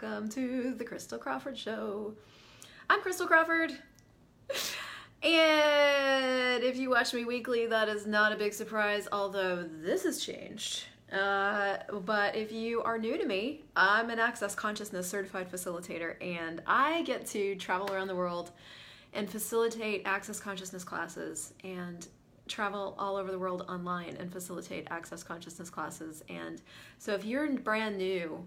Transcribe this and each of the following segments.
welcome to the Christel Crawford Show. I'm Christel Crawford. And if you watch me weekly, that is not a big surprise, although this has changed. Uh, but if you are new to me, I'm an Access Consciousness certified facilitator, and I get to travel around the world and facilitate Access Consciousness classes and travel all over the world online and facilitate Access Consciousness classes. And so if you're brand new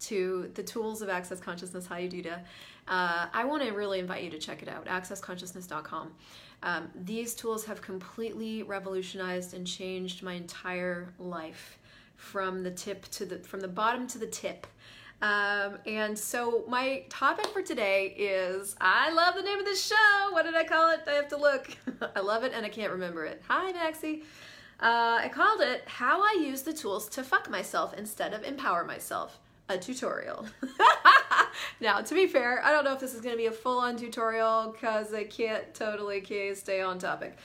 to the tools of Access Consciousness Hayududa, uh, I want to really invite you to check it out, accessconsciousness.com. Um, these tools have completely revolutionized and changed my entire life from the tip to the from the bottom to the tip. Um, and so my topic for today is I love the name of this show. What did I call it? I have to look. I love it and I can't remember it. Hi, Maxie. Uh, I called it How I Use the Tools to Fuck Myself Instead of Empower Myself, a tutorial. now, to be fair, I don't know if this is going to be a full on tutorial because I can't totally stay on topic.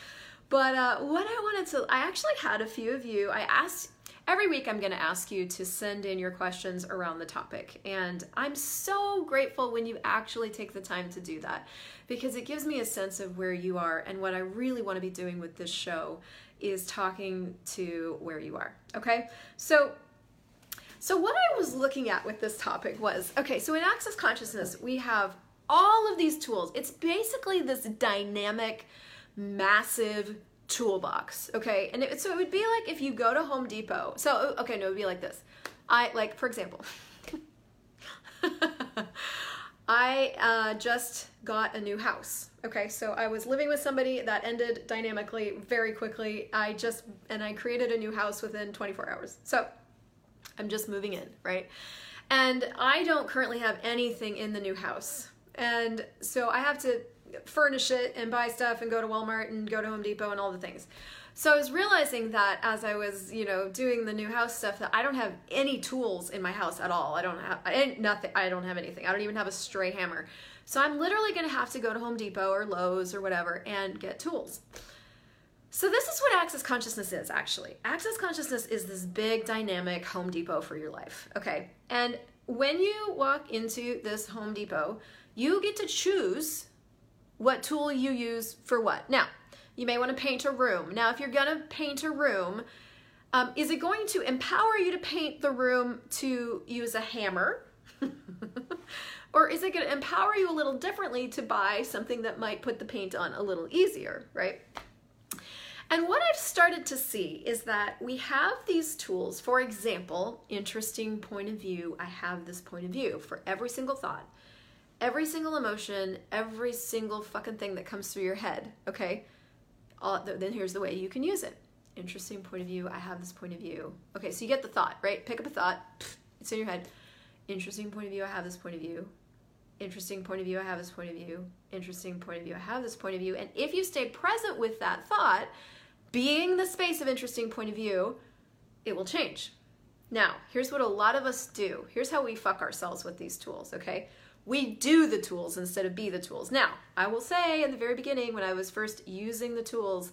But uh, what I wanted to, I actually had a few of you, I asked, every week I'm going to ask you to send in your questions around the topic. And I'm so grateful when you actually take the time to do that because it gives me a sense of where you are. And what I really want to be doing with this show is talking to where you are. Okay? So, so, what I was looking at with this topic was okay, so in Access Consciousness, we have all of these tools. It's basically this dynamic, massive toolbox, okay? And it, so it would be like if you go to Home Depot. So, okay, no, it would be like this. I, like, for example, I uh, just got a new house. Okay, so I was living with somebody that ended dynamically very quickly. I just, and I created a new house within 24 hours. So, I'm just moving in, right? And I don't currently have anything in the new house. And so I have to furnish it and buy stuff and go to Walmart and go to Home Depot and all the things. So I was realizing that as I was, you know, doing the new house stuff that I don't have any tools in my house at all. I don't have I, nothing. I don't have anything. I don't even have a stray hammer. So I'm literally going to have to go to Home Depot or Lowe's or whatever and get tools. So this is what access consciousness is actually. Access consciousness is this big dynamic Home Depot for your life. Okay. And when you walk into this Home Depot, you get to choose what tool you use for what. Now, you may want to paint a room. Now, if you're going to paint a room, um, is it going to empower you to paint the room to use a hammer? or is it going to empower you a little differently to buy something that might put the paint on a little easier, right? And what I've started to see is that we have these tools. For example, interesting point of view. I have this point of view for every single thought, every single emotion, every single fucking thing that comes through your head. Okay. All, then here's the way you can use it. Interesting point of view. I have this point of view. Okay, so you get the thought, right? Pick up a thought. It's in your head. Interesting point of view. I have this point of view interesting point of view, I have this point of view, interesting point of view, I have this point of view. And if you stay present with that thought, being the space of interesting point of view, it will change. Now, here's what a lot of us do. Here's how we fuck ourselves with these tools, okay? We do the tools instead of be the tools. Now, I will say in the very beginning when I was first using the tools,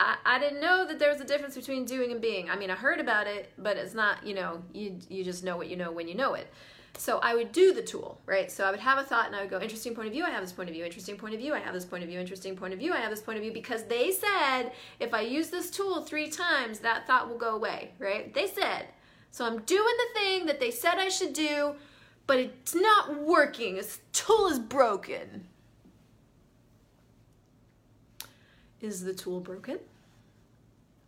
I, I didn't know that there was a difference between doing and being. I mean, I heard about it, but it's not, you know, you, you just know what you know when you know it. So I would do the tool, right? So I would have a thought and I would go, interesting point of view, I have this point of view, interesting point of view, I have this point of view, interesting point of view, I have this point of view, because they said if I use this tool three times, that thought will go away, right? They said. So I'm doing the thing that they said I should do, but it's not working. This tool is broken. Is the tool broken?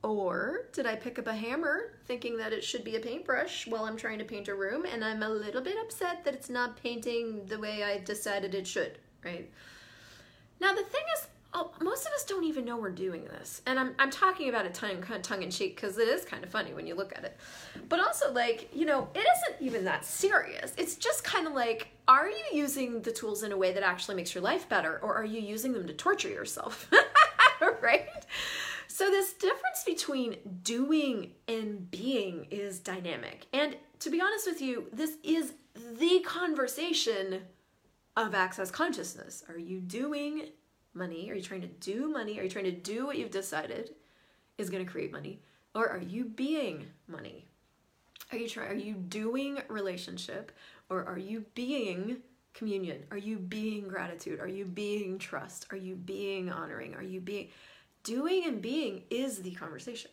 Or did I pick up a hammer thinking that it should be a paintbrush while I'm trying to paint a room and I'm a little bit upset that it's not painting the way I decided it should, right? Now the thing is, oh, most of us don't even know we're doing this. And I'm, I'm talking about it tongue, tongue in cheek because it is kind of funny when you look at it. But also like, you know, it isn't even that serious. It's just kind of like, are you using the tools in a way that actually makes your life better or are you using them to torture yourself? right? So, this difference between doing and being is dynamic. And to be honest with you, this is the conversation of access consciousness. Are you doing money? Are you trying to do money? Are you trying to do what you've decided is going to create money? Or are you being money? Are you trying? Are you doing relationship, or are you being communion? Are you being gratitude? Are you being trust? Are you being honoring? Are you being doing and being is the conversation.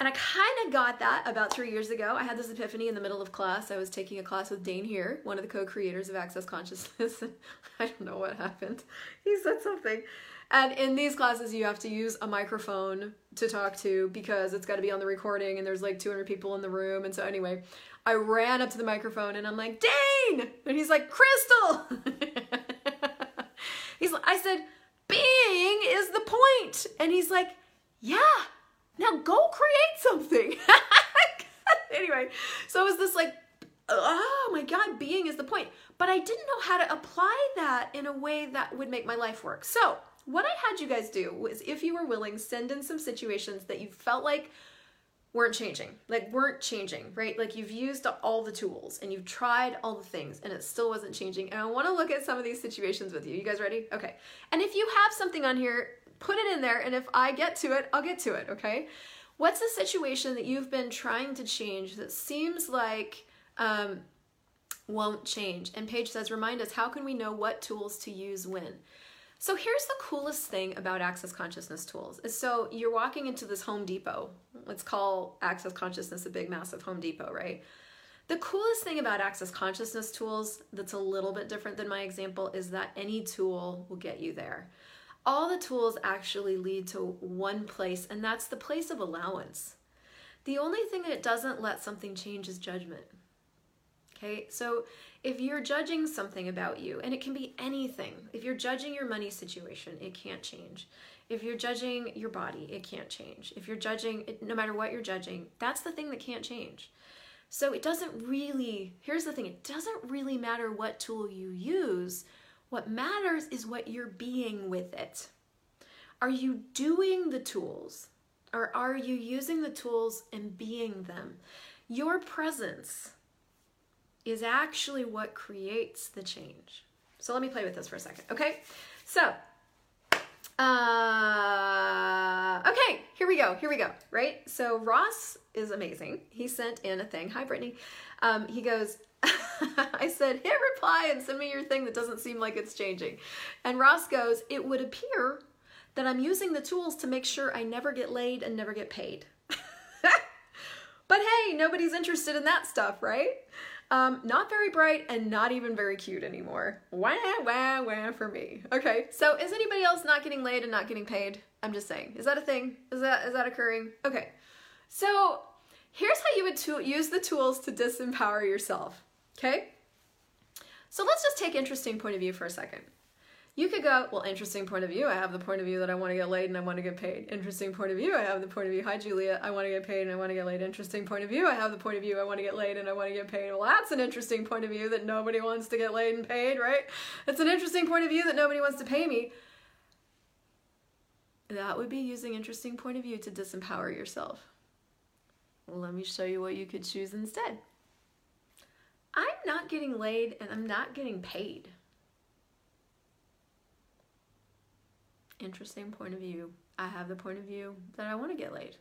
And I kind of got that about three years ago. I had this epiphany in the middle of class. I was taking a class with Dane Heer, one of the co creators of Access Consciousness. I don't know what happened. He said something. And in these classes, you have to use a microphone to talk to because it's got to be on the recording and there's like 200 people in the room. And so, anyway, I ran up to the microphone and I'm like, Dane! And he's like, Christel! he's like, I said, is the point. And he's like, yeah, now go create something. anyway, so it was this like, oh my God, being is the point. But I didn't know how to apply that in a way that would make my life work. So what I had you guys do was if you were willing, send in some situations that you felt like weren't changing, like weren't changing, right? Like you've used all the tools and you've tried all the things and it still wasn't changing. And I want to look at some of these situations with you. You guys ready? Okay. And if you have something on here, put it in there. And if I get to it, I'll get to it. Okay. What's the situation that you've been trying to change that seems like um, won't change? And Paige says, remind us, how can we know what tools to use when? So here's the coolest thing about Access Consciousness tools is so you're walking into this Home Depot. Let's call Access Consciousness a big massive Home Depot, right? The coolest thing about Access Consciousness tools that's a little bit different than my example is that any tool will get you there. All the tools actually lead to one place, and that's the place of allowance. The only thing that it doesn't let something change is judgment. Okay, so if you're judging something about you, and it can be anything, if you're judging your money situation, it can't change. If you're judging your body, it can't change. If you're judging, no matter what you're judging, that's the thing that can't change. So it doesn't really, here's the thing it doesn't really matter what tool you use. What matters is what you're being with it. Are you doing the tools? Or are you using the tools and being them? Your presence is actually what creates the change. So let me play with this for a second, okay? So, uh, okay, here we go, here we go, right? So Ross is amazing. He sent in a thing. Hi, Brittany. Um, he goes, I said, hit reply and send me your thing that doesn't seem like it's changing. And Ross goes, it would appear that I'm using the tools to make sure I never get laid and never get paid. but hey, nobody's interested in that stuff, right? Um, not very bright and not even very cute anymore. Wah, wah, wah for me. Okay, so is anybody else not getting laid and not getting paid? I'm just saying. Is that a thing? Is that is that occurring? Okay, so here's how you would use the tools to disempower yourself. Okay, so let's just take interesting point of view for a second. You could go, well, interesting point of view. I have the point of view that I want to get laid and I want to get paid. Interesting point of view. I have the point of view. Hi, Julia. I want to get paid and I want to get laid. Interesting point of view. I have the point of view. I want to get laid and I want to get paid. Well, that's an interesting point of view that nobody wants to get laid and paid, right? It's an interesting point of view that nobody wants to pay me. That would be using interesting point of view to disempower yourself. Let me show you what you could choose instead. I'm not getting laid and I'm not getting paid. Interesting point of view. I have the point of view that I want to get laid.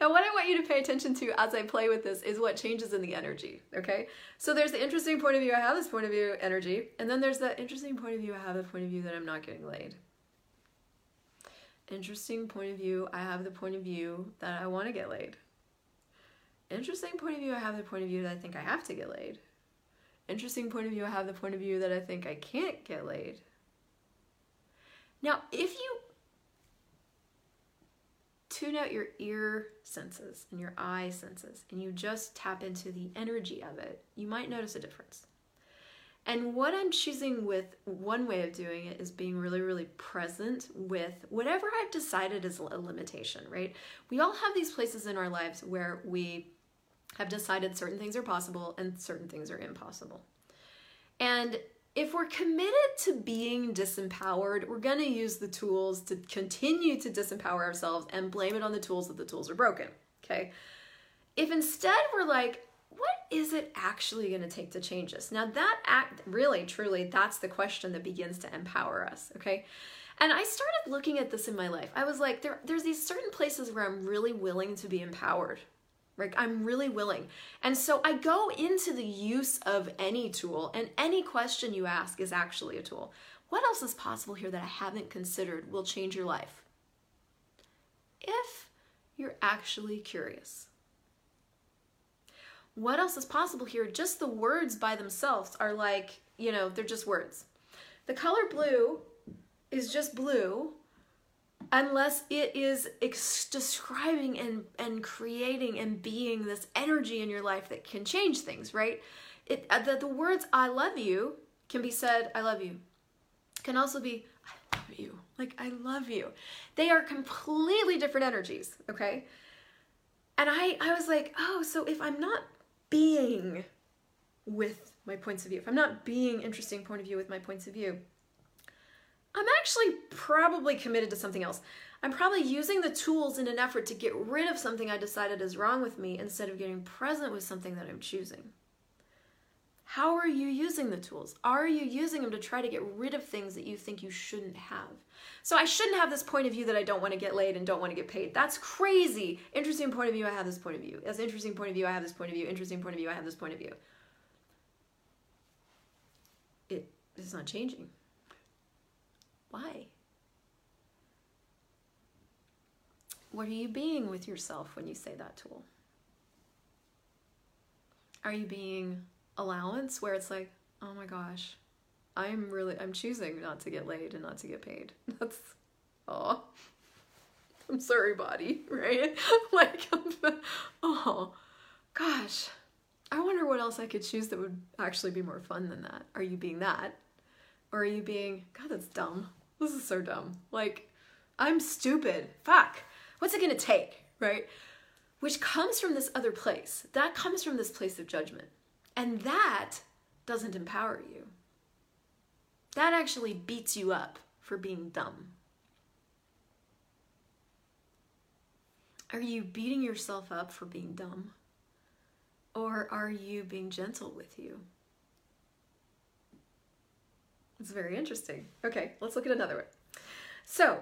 Now, what I want you to pay attention to as I play with this is what changes in the energy, okay? So there's the interesting point of view, I have this point of view energy, and then there's the interesting point of view, I have the point of view that I'm not getting laid. Interesting point of view, I have the point of view that I want to get laid. Interesting point of view, I have the point of view that I think I have to get laid. Interesting point of view, I have the point of view that I think I can't get laid. Now, if you tune out your ear senses and your eye senses and you just tap into the energy of it, you might notice a difference. And what I'm choosing with one way of doing it is being really, really present with whatever I've decided is a limitation, right? We all have these places in our lives where we have decided certain things are possible and certain things are impossible. And if we're committed to being disempowered, we're going to use the tools to continue to disempower ourselves and blame it on the tools that the tools are broken. Okay. If instead we're like, what is it actually going to take to change this? Now, that act really, truly, that's the question that begins to empower us. Okay. And I started looking at this in my life. I was like, there, there's these certain places where I'm really willing to be empowered. Right? I'm really willing. And so I go into the use of any tool, and any question you ask is actually a tool. What else is possible here that I haven't considered will change your life? If you're actually curious. What else is possible here? Just the words by themselves are like, you know, they're just words. The color blue is just blue unless it is ex- describing and, and creating and being this energy in your life that can change things, right? It, uh, the, the words I love you can be said, I love you. Can also be, I love you. Like, I love you. They are completely different energies, okay? And I, I was like, oh, so if I'm not being with my points of view, if I'm not being interesting point of view with my points of view, I'm actually probably committed to something else. I'm probably using the tools in an effort to get rid of something I decided is wrong with me instead of getting present with something that I'm choosing. How are you using the tools? Are you using them to try to get rid of things that you think you shouldn't have? So I shouldn't have this point of view that I don't want to get laid and don't want to get paid. That's crazy. Interesting point of view, I have this point of view. As interesting point of view, I have this point of view. Interesting point of view, I have this point of view. It is not changing. Why? What are you being with yourself when you say that tool? Are you being allowance where it's like, oh my gosh, I'm really, I'm choosing not to get laid and not to get paid. That's, oh, I'm sorry, body, right? like, oh, gosh, I wonder what else I could choose that would actually be more fun than that. Are you being that? Or are you being, God, that's dumb. This is so dumb. Like, I'm stupid. Fuck. What's it gonna take, right? Which comes from this other place. That comes from this place of judgment. And that doesn't empower you. That actually beats you up for being dumb. Are you beating yourself up for being dumb? Or are you being gentle with you? It's very interesting. Okay, let's look at another one. So,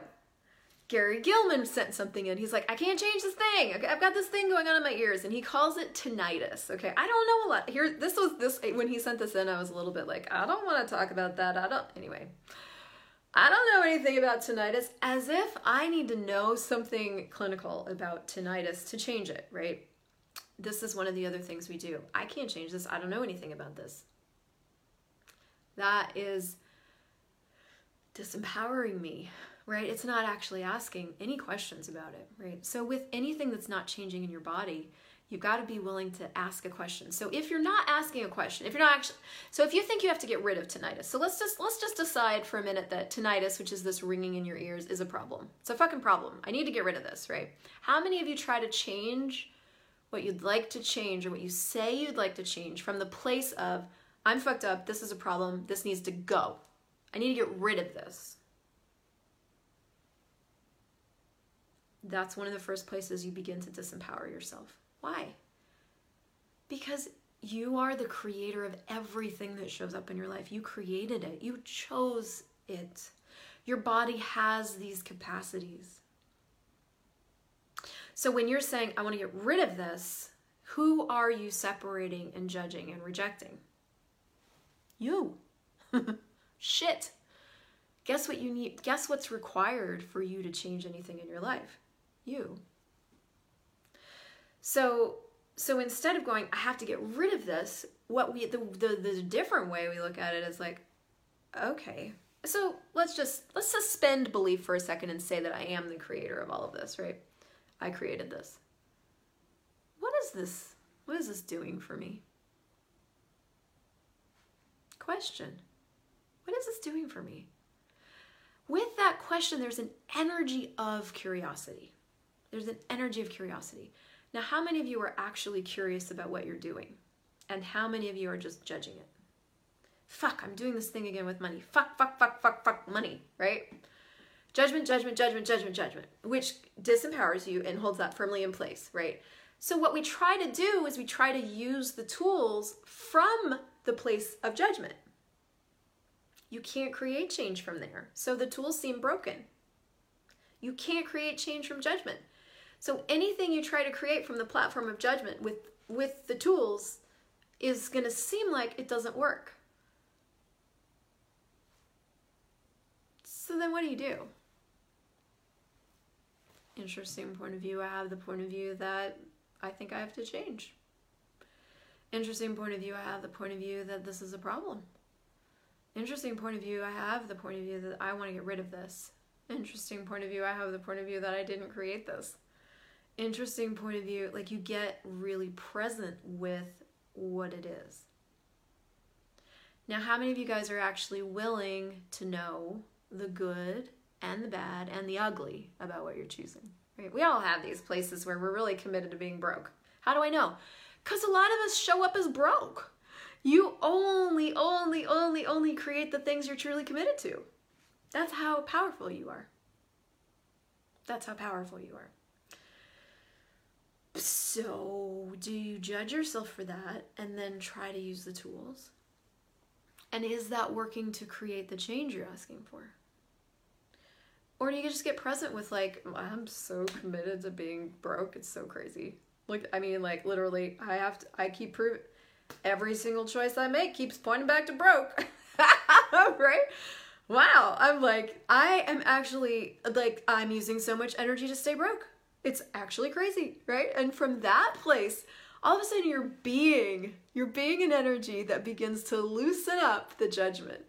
Gary Gilman sent something in. He's like, I can't change this thing. I've got this thing going on in my ears, and he calls it tinnitus. Okay, I don't know a lot. Here, this was this when he sent this in. I was a little bit like, I don't want to talk about that. I don't. Anyway, I don't know anything about tinnitus. As if I need to know something clinical about tinnitus to change it, right? This is one of the other things we do. I can't change this. I don't know anything about this. That is disempowering me, right? It's not actually asking any questions about it, right? So, with anything that's not changing in your body, you've got to be willing to ask a question. So, if you're not asking a question, if you're not actually, so if you think you have to get rid of tinnitus, so let's just let's just decide for a minute that tinnitus, which is this ringing in your ears, is a problem. It's a fucking problem. I need to get rid of this, right? How many of you try to change what you'd like to change or what you say you'd like to change from the place of I'm fucked up, this is a problem, this needs to go. I need to get rid of this. That's one of the first places you begin to disempower yourself. Why? Because you are the creator of everything that shows up in your life. You created it, you chose it. Your body has these capacities. So when you're saying, I want to get rid of this, who are you separating and judging and rejecting? You. Shit. Guess what you need? Guess what's required for you to change anything in your life? You. So so instead of going, I have to get rid of this, what we the the, the different way we look at it is like, okay. So let's just let's suspend belief for a second and say that I am the creator of all of this, right? I created this. What is this? What is this doing for me? Question. What is this doing for me? With that question, there's an energy of curiosity. There's an energy of curiosity. Now, how many of you are actually curious about what you're doing? And how many of you are just judging it? Fuck, I'm doing this thing again with money. Fuck, fuck, fuck, fuck, fuck, money, right? Judgment, judgment, judgment, judgment, judgment, which disempowers you and holds that firmly in place, right? So, what we try to do is we try to use the tools from the place of judgment. You can't create change from there. So the tools seem broken. You can't create change from judgment. So anything you try to create from the platform of judgment with with the tools is going to seem like it doesn't work. So then what do you do? Interesting point of view. I have the point of view that I think I have to change. Interesting point of view. I have the point of view that this is a problem. Interesting point of view. I have the point of view that I want to get rid of this. Interesting point of view. I have the point of view that I didn't create this. Interesting point of view. Like you get really present with what it is. Now, how many of you guys are actually willing to know the good and the bad and the ugly about what you're choosing? Right? We all have these places where we're really committed to being broke. How do I know? Because a lot of us show up as broke. You only, only, only, only create the things you're truly committed to. That's how powerful you are. That's how powerful you are. So, do you judge yourself for that and then try to use the tools? And is that working to create the change you're asking for? Or do you just get present with, like, I'm so committed to being broke, it's so crazy. Like, I mean, like, literally, I have to, I keep proving, every single choice I make keeps pointing back to broke. right? Wow. I'm like, I am actually, like, I'm using so much energy to stay broke. It's actually crazy, right? And from that place, all of a sudden you're being, you're being an energy that begins to loosen up the judgment.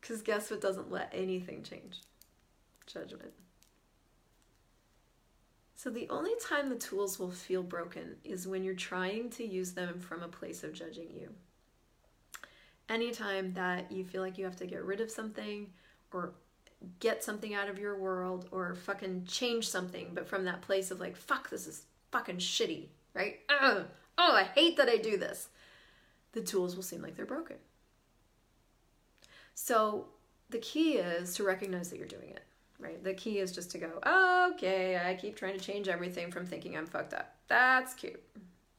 Because guess what doesn't let anything change? Judgment. So the only time the tools will feel broken is when you're trying to use them from a place of judging you. Anytime that you feel like you have to get rid of something or get something out of your world or fucking change something, but from that place of like, fuck, this is fucking shitty, right? Ugh. Oh, I hate that I do this. The tools will seem like they're broken. So the key is to recognize that you're doing it, right? The key is just to go, okay, I keep trying to change everything from thinking I'm fucked up. That's cute.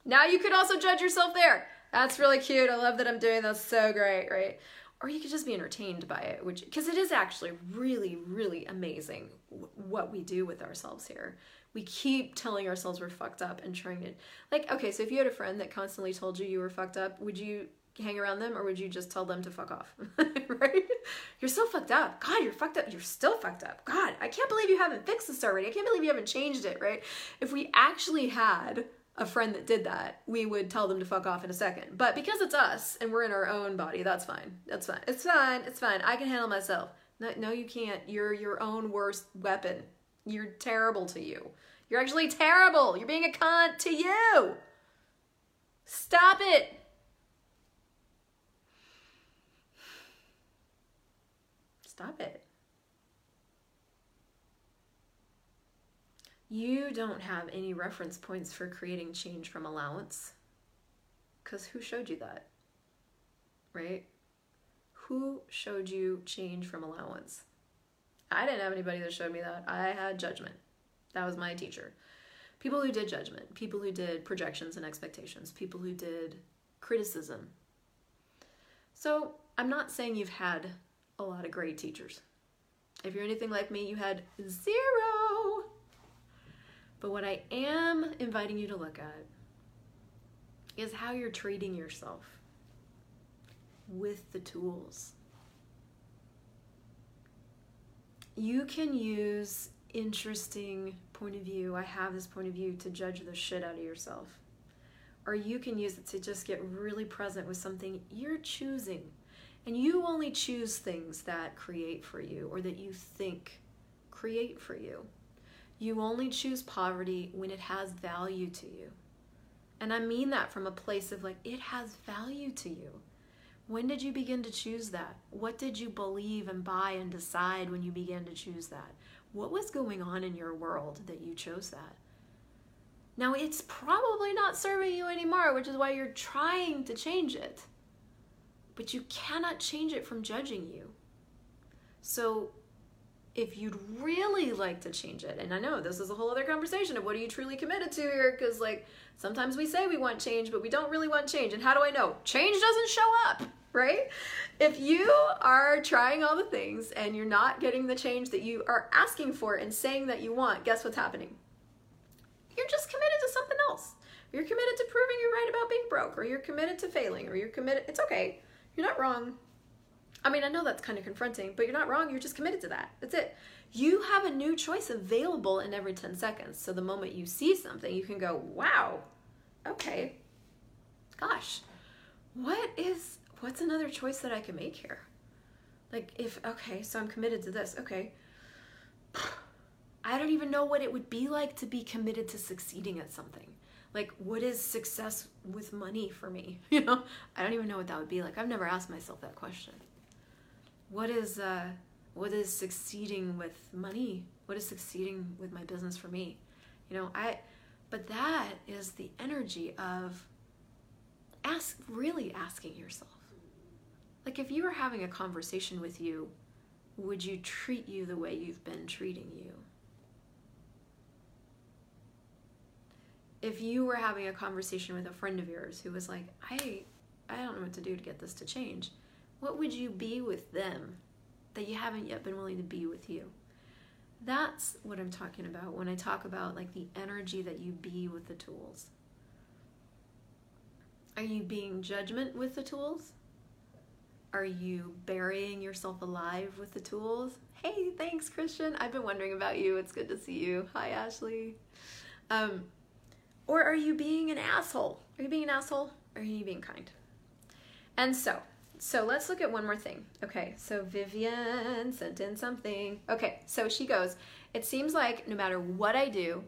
Now you could also judge yourself there. That's really cute. I love that I'm doing that's so great, right? or you could just be entertained by it which because it is actually really really amazing what we do with ourselves here we keep telling ourselves we're fucked up and trying to like okay so if you had a friend that constantly told you you were fucked up would you hang around them or would you just tell them to fuck off right you're so fucked up god you're fucked up you're still fucked up god i can't believe you haven't fixed this already i can't believe you haven't changed it right if we actually had a friend that did that, we would tell them to fuck off in a second. But because it's us and we're in our own body, that's fine. That's fine. It's fine. It's fine. I can handle myself. No, no, you can't. You're your own worst weapon. You're terrible to you. You're actually terrible. You're being a cunt to you. Stop it. Stop it. You don't have any reference points for creating change from allowance. Because who showed you that? Right? Who showed you change from allowance? I didn't have anybody that showed me that. I had judgment. That was my teacher. People who did judgment, people who did projections and expectations, people who did criticism. So I'm not saying you've had a lot of great teachers. If you're anything like me, you had zero but what I am inviting you to look at is how you're treating yourself with the tools. You can use interesting point of view, I have this point of view to judge the shit out of yourself. Or you can use it to just get really present with something you're choosing. And you only choose things that create for you or that you think create for you. You only choose poverty when it has value to you. And I mean that from a place of like, it has value to you. When did you begin to choose that? What did you believe and buy and decide when you began to choose that? What was going on in your world that you chose that? Now, it's probably not serving you anymore, which is why you're trying to change it. But you cannot change it from judging you. So if you'd really like to change it, and I know this is a whole other conversation of what are you truly committed to here, because like sometimes we say we want change, but we don't really want change. And how do I know? Change doesn't show up. right? If you are trying all the things and you're not getting the change that you are asking for and saying that you want, guess what's happening? You're just committed to something else. You're committed to proving you're right about being broke, or you're committed to failing, or you're committed. It's okay. You're not wrong. I mean, I know that's kind of confronting, but you're not wrong. You're just committed to that. That's it. You have a new choice available in every 10 seconds. So the moment you see something, you can go, wow, okay, gosh, what is, what's another choice that I can make here? Like, if, okay, so I'm committed to this, okay. I don't even know what it would be like to be committed to succeeding at something. Like, what is success with money for me? You know, I don't even know what that would be like. I've never asked myself that question what is uh, what is succeeding with money? What is succeeding with my business for me? You know, I but that is the energy of ask really asking yourself. Like if you were having a conversation with you, would you treat you the way you've been treating you? If you were having a conversation with a friend of yours who was like, I I don't know what to do to get this to change what would you be with them that you haven't yet been willing to be with you? That's what I'm talking about when I talk about like the energy that you be with the tools. Are you being judgment with the tools? Are you burying yourself alive with the tools? Hey, thanks, Christian. I've been wondering about you. It's good to see you. Hi, Ashley. Um, or are you being an asshole? Are you being an asshole? Or are you being kind? And so, so let's look at one more thing. Okay, so Vivian sent in something. Okay, so she goes, It seems like no matter what I do,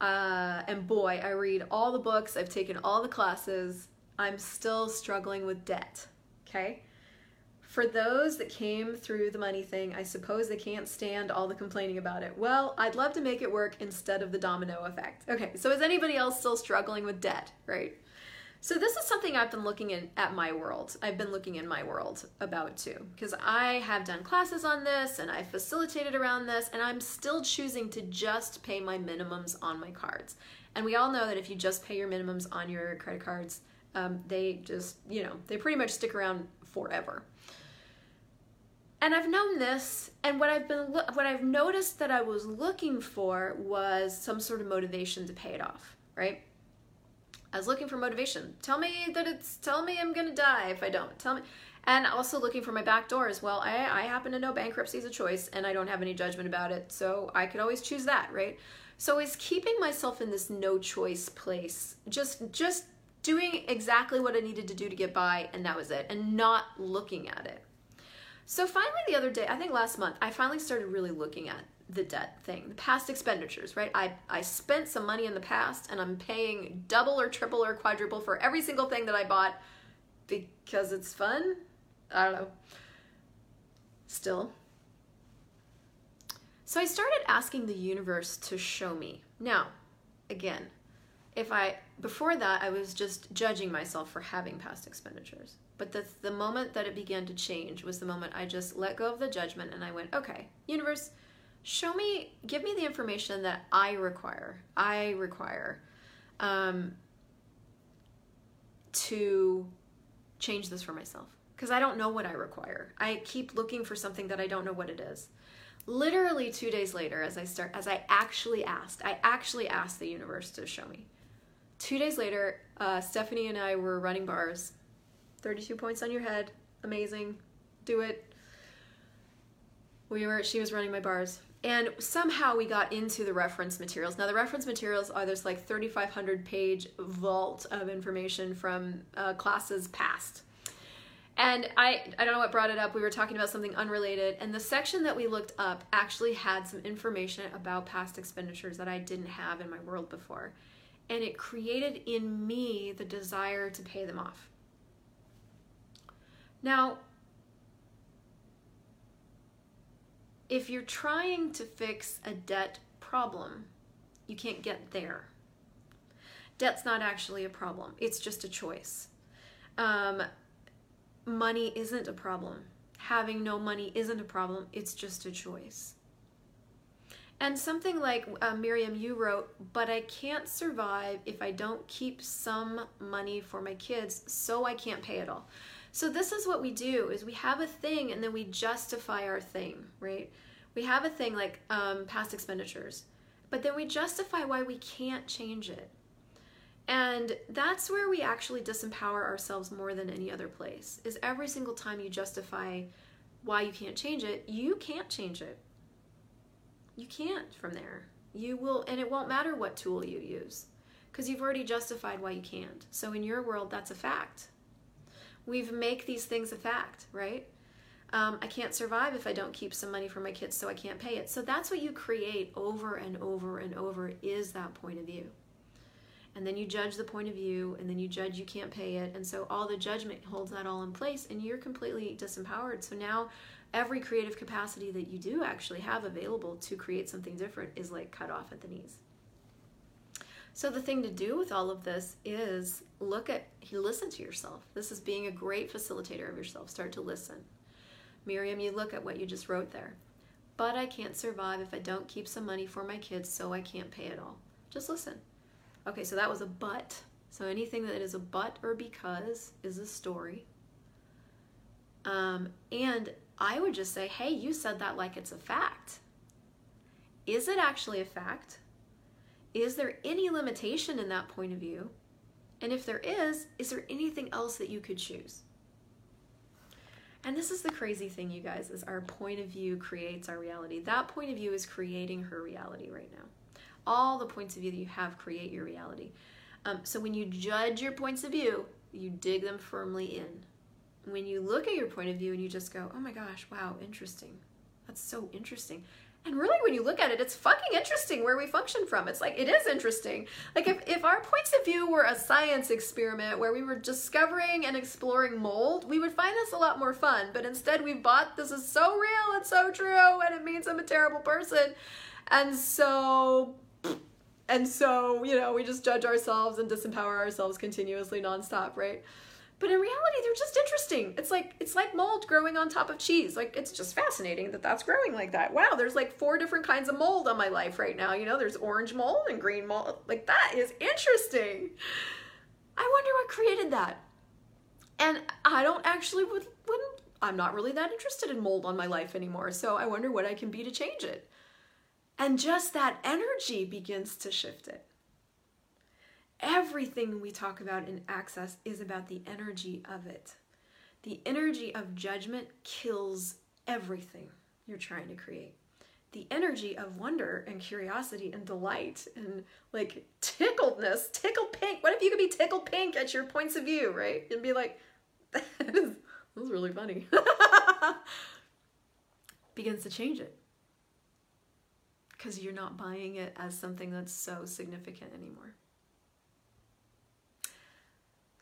uh, and boy, I read all the books, I've taken all the classes, I'm still struggling with debt. Okay? For those that came through the money thing, I suppose they can't stand all the complaining about it. Well, I'd love to make it work instead of the domino effect. Okay, so is anybody else still struggling with debt, right? So this is something I've been looking in at my world. I've been looking in my world about too because I have done classes on this and I've facilitated around this and I'm still choosing to just pay my minimums on my cards. And we all know that if you just pay your minimums on your credit cards, um, they just, you know, they pretty much stick around forever. And I've known this, and what I've been what I've noticed that I was looking for was some sort of motivation to pay it off, right? I was looking for motivation. Tell me that it's, tell me I'm gonna die if I don't. Tell me. And also looking for my back door as well. I, I happen to know bankruptcy is a choice and I don't have any judgment about it. So I could always choose that, right? So is keeping myself in this no choice place, just, just doing exactly what I needed to do to get by and that was it and not looking at it. So finally the other day, I think last month, I finally started really looking at the debt thing, the past expenditures, right? I, I spent some money in the past and I'm paying double or triple or quadruple for every single thing that I bought because it's fun. I don't know. Still. So I started asking the universe to show me. Now, again, if I, before that, I was just judging myself for having past expenditures. But the, the moment that it began to change was the moment I just let go of the judgment and I went, okay, universe, show me, give me the information that I require. I require um, to change this for myself because I don't know what I require. I keep looking for something that I don't know what it is. Literally two days later, as I start, as I actually asked, I actually asked the universe to show me. Two days later, uh, Stephanie and I were running bars. 32 points on your head. Amazing. Do it. We were, she was running my bars and somehow we got into the reference materials. Now the reference materials are this like 3,500 page vault of information from uh, classes past. And I, I don't know what brought it up. We were talking about something unrelated. And the section that we looked up actually had some information about past expenditures that I didn't have in my world before. And it created in me the desire to pay them off. Now, if you're trying to fix a debt problem, you can't get there. Debt's not actually a problem, it's just a choice. Um, money isn't a problem. Having no money isn't a problem, it's just a choice. And something like uh, Miriam, you wrote, but I can't survive if I don't keep some money for my kids, so I can't pay it all. So this is what we do is we have a thing and then we justify our thing, right? We have a thing like um, past expenditures, but then we justify why we can't change it. And that's where we actually disempower ourselves more than any other place. Is every single time you justify why you can't change it, you can't change it. You can't from there. You will and it won't matter what tool you use because you've already justified why you can't. So in your world that's a fact. We've make these things a fact, right? Um, I can't survive if I don't keep some money for my kids, so I can't pay it. So that's what you create over and over and over is that point of view. And then you judge the point of view, and then you judge you can't pay it. And so all the judgment holds that all in place, and you're completely disempowered. So now every creative capacity that you do actually have available to create something different is like cut off at the knees. So the thing to do with all of this is look at, listen to yourself. This is being a great facilitator of yourself. Start to listen. Miriam, you look at what you just wrote there. But I can't survive if I don't keep some money for my kids, so I can't pay it all. Just listen. Okay, so that was a but. So anything that is a but or because is a story. Um, and I would just say, hey, you said that like it's a fact. Is it actually a fact? Is there any limitation in that point of view? And if there is, is there anything else that you could choose? And this is the crazy thing, you guys, is our point of view creates our reality. That point of view is creating her reality right now. All the points of view that you have create your reality. Um, so when you judge your points of view, you dig them firmly in. When you look at your point of view and you just go, oh my gosh, wow, interesting. That's so interesting. And really, when you look at it, it's fucking interesting where we function from. It's like, it is interesting. Like, if, if our points of view were a science experiment where we were discovering and exploring mold, we would find this a lot more fun. But instead, we've bought this is so real and so true, and it means I'm a terrible person. And so, and so, you know, we just judge ourselves and disempower ourselves continuously nonstop, right? But in reality, they're just interesting. It's like it's like mold growing on top of cheese. Like it's just fascinating that that's growing like that. Wow, there's like four different kinds of mold on my life right now. You know, there's orange mold and green mold. Like that is interesting. I wonder what created that. And I don't actually would wouldn't I'm not really that interested in mold on my life anymore. So I wonder what I can be to change it. And just that energy begins to shift it. Everything we talk about in access is about the energy of it. The energy of judgment kills everything you're trying to create. The energy of wonder and curiosity and delight and like tickledness, tickle pink. What if you could be tickled pink at your points of view, right? And be like, that was really funny. Begins to change it because you're not buying it as something that's so significant anymore.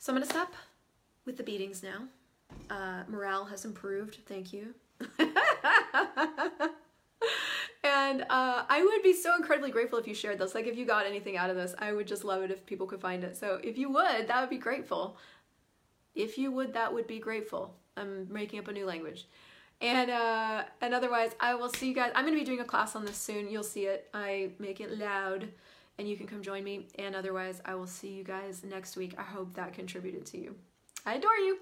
So I'm to stop with the beatings now. Uh, morale has improved. Thank you. and uh, I would be so incredibly grateful if you shared this. Like, if you got anything out of this, I would just love it if people could find it. So, if you would, that would be grateful. If you would, that would be grateful. I'm making up a new language. And uh, and otherwise, I will see you guys. I'm to be doing a class on this soon. You'll see it. I make it loud and you can come join me. And otherwise, I will see you guys next week. I hope that contributed to you. I adore you.